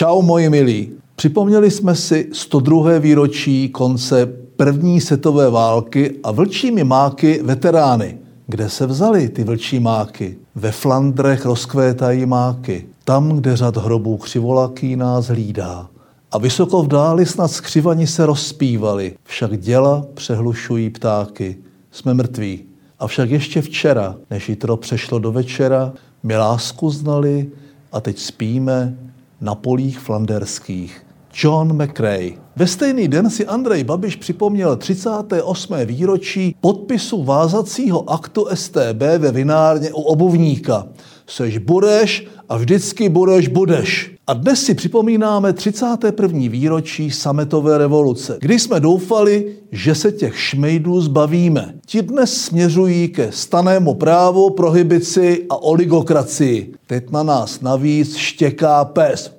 Čau moji milí. Připomněli jsme si 102. výročí konce první světové války a vlčími máky veterány. Kde se vzali ty vlčí máky? Ve Flandrech rozkvétají máky. Tam, kde řad hrobů křivolaký nás hlídá. A vysoko v dáli snad skřivani se rozpívali, však děla přehlušují ptáky. Jsme mrtví. Avšak ještě včera, než jitro přešlo do večera, my lásku znali a teď spíme na polích flanderských. John McRae. Ve stejný den si Andrej Babiš připomněl 38. výročí podpisu vázacího aktu STB ve vinárně u obuvníka. Seš budeš a vždycky budeš budeš. A dnes si připomínáme 31. výročí sametové revoluce, kdy jsme doufali, že se těch šmejdů zbavíme. Ti dnes směřují ke stanému právu, prohibici a oligokracii. Teď na nás navíc štěká pes.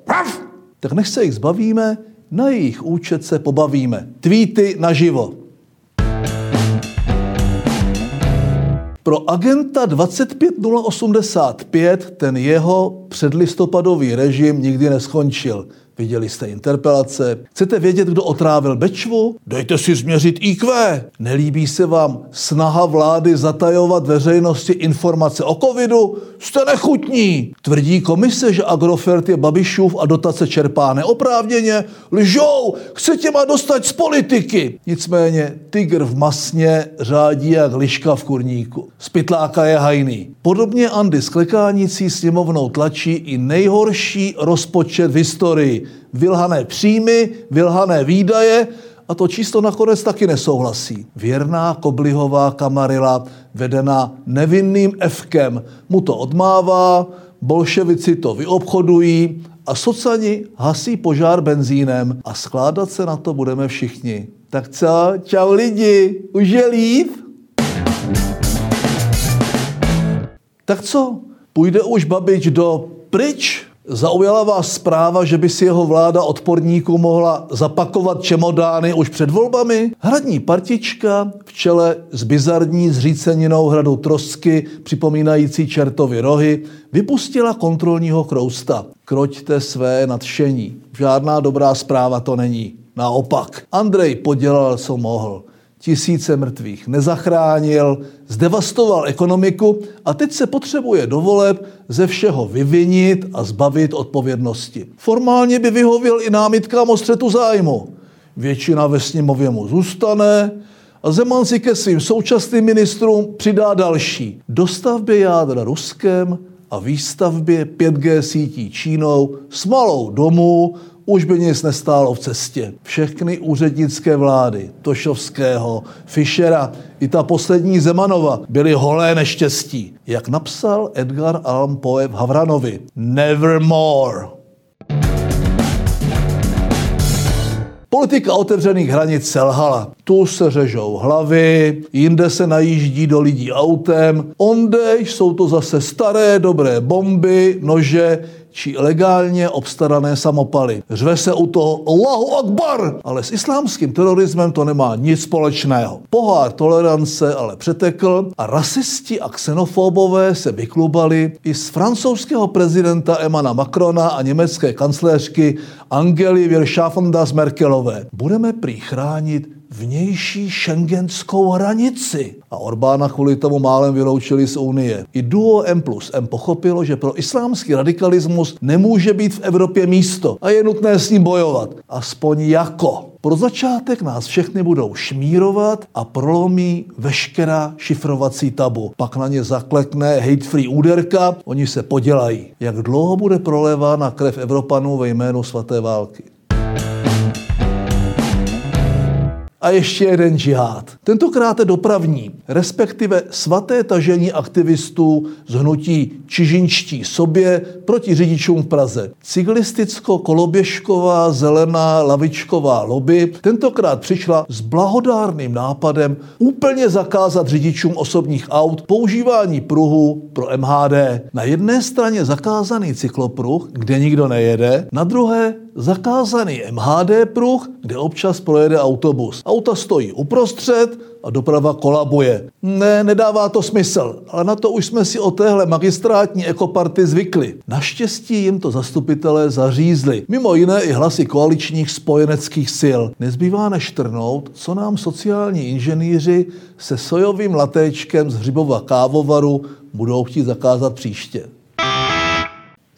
Tak než se jich zbavíme, na jejich účet se pobavíme. Tweety naživo. Pro agenta 25085 ten jeho předlistopadový režim nikdy neskončil. Viděli jste interpelace? Chcete vědět, kdo otrávil Bečvu? Dejte si změřit IQ. Nelíbí se vám snaha vlády zatajovat veřejnosti informace o covidu? Jste nechutní. Tvrdí komise, že Agrofert je Babišův a dotace čerpá neoprávněně? Lžou! Chce těma dostat z politiky. Nicméně tygr v masně řádí jak liška v kurníku. Spytláka je hajný. Podobně Andy Sklekánící sněmovnou tlačí i nejhorší rozpočet v historii vylhané příjmy, vylhané výdaje a to číslo nakonec taky nesouhlasí. Věrná Koblihová kamarila, vedená nevinným Fkem, mu to odmává, bolševici to vyobchodují a socani hasí požár benzínem a skládat se na to budeme všichni. Tak co? Čau lidi, už je líp? Tak co? Půjde už Babič do pryč? Zaujala vás zpráva, že by si jeho vláda odporníků mohla zapakovat čemodány už před volbami? Hradní partička v čele s bizarní zříceninou hradu Trosky, připomínající čertovy rohy, vypustila kontrolního krousta. Kroťte své nadšení. Žádná dobrá zpráva to není. Naopak, Andrej podělal, co mohl tisíce mrtvých nezachránil, zdevastoval ekonomiku a teď se potřebuje do voleb ze všeho vyvinit a zbavit odpovědnosti. Formálně by vyhověl i námitkám o střetu zájmu. Většina ve sněmově mu zůstane a Zeman si ke svým současným ministrům přidá další. Dostavbě jádra Ruskem a výstavbě 5G sítí Čínou s malou domů už by nic nestálo v cestě. Všechny úřednické vlády, Tošovského, Fischera i ta poslední Zemanova byly holé neštěstí. Jak napsal Edgar Allan Poe v Havranovi. Nevermore. Politika otevřených hranic selhala. Tu se řežou hlavy, jinde se najíždí do lidí autem, onde jsou to zase staré dobré bomby, nože, či legálně obstarané samopaly. Řve se u toho Allahu Akbar, ale s islámským terorismem to nemá nic společného. Pohár tolerance ale přetekl a rasisti a xenofobové se vyklubali i z francouzského prezidenta Emana Macrona a německé kancléřky Angely Wirschafendas Merkelové. Budeme prý chránit vnější šengenskou hranici. A Orbána kvůli tomu málem vyloučili z Unie. I duo M plus M pochopilo, že pro islámský radikalismus nemůže být v Evropě místo a je nutné s ním bojovat. Aspoň jako. Pro začátek nás všechny budou šmírovat a prolomí veškerá šifrovací tabu. Pak na ně zaklekne hate-free úderka, oni se podělají. Jak dlouho bude prolévána krev Evropanů ve jménu svaté války? A ještě jeden džihad. Tentokrát je dopravní, respektive svaté tažení aktivistů z hnutí Čižinčtí sobě proti řidičům v Praze. Cyklisticko-koloběžková zelená lavičková lobby tentokrát přišla s blahodárným nápadem úplně zakázat řidičům osobních aut používání pruhu pro MHD. Na jedné straně zakázaný cyklopruh, kde nikdo nejede, na druhé zakázaný MHD pruh, kde občas projede autobus. Auta stojí uprostřed a doprava kolabuje. Ne, nedává to smysl, ale na to už jsme si o téhle magistrátní ekoparty zvykli. Naštěstí jim to zastupitelé zařízli. Mimo jiné i hlasy koaličních spojeneckých sil. Nezbývá než trnout, co nám sociální inženýři se sojovým latéčkem z hřibova kávovaru budou chtít zakázat příště.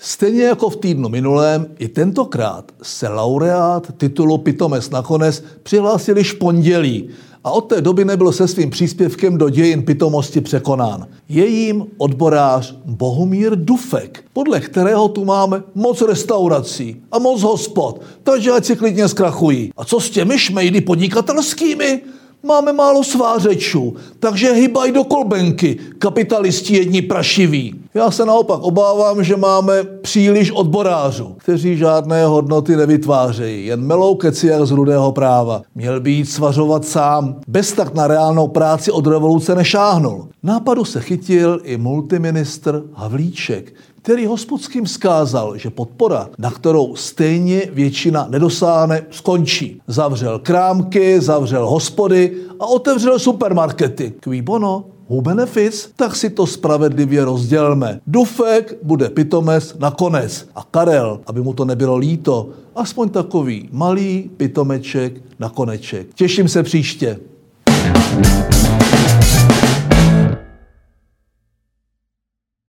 Stejně jako v týdnu minulém, i tentokrát se laureát titulu Pitomes nakonec přihlásil již pondělí a od té doby nebyl se svým příspěvkem do dějin pitomosti překonán. Je jím odborář Bohumír Dufek, podle kterého tu máme moc restaurací a moc hospod, takže ať si klidně zkrachují. A co s těmi šmejdy podnikatelskými? Máme málo svářečů, takže hybaj do kolbenky, kapitalisti jedni prašiví. Já se naopak obávám, že máme příliš odborářů, kteří žádné hodnoty nevytvářejí, jen melou keci jak z rudého práva. Měl by jít svařovat sám, bez tak na reálnou práci od revoluce nešáhnul. Nápadu se chytil i multiministr Havlíček, který hospodským skázal, že podpora, na kterou stejně většina nedosáhne, skončí. Zavřel krámky, zavřel hospody a otevřel supermarkety. Kví bono, who benefits, tak si to spravedlivě rozdělme. Dufek bude pitomes nakonec a Karel, aby mu to nebylo líto, aspoň takový malý pitomeček na koneček. Těším se příště. thank you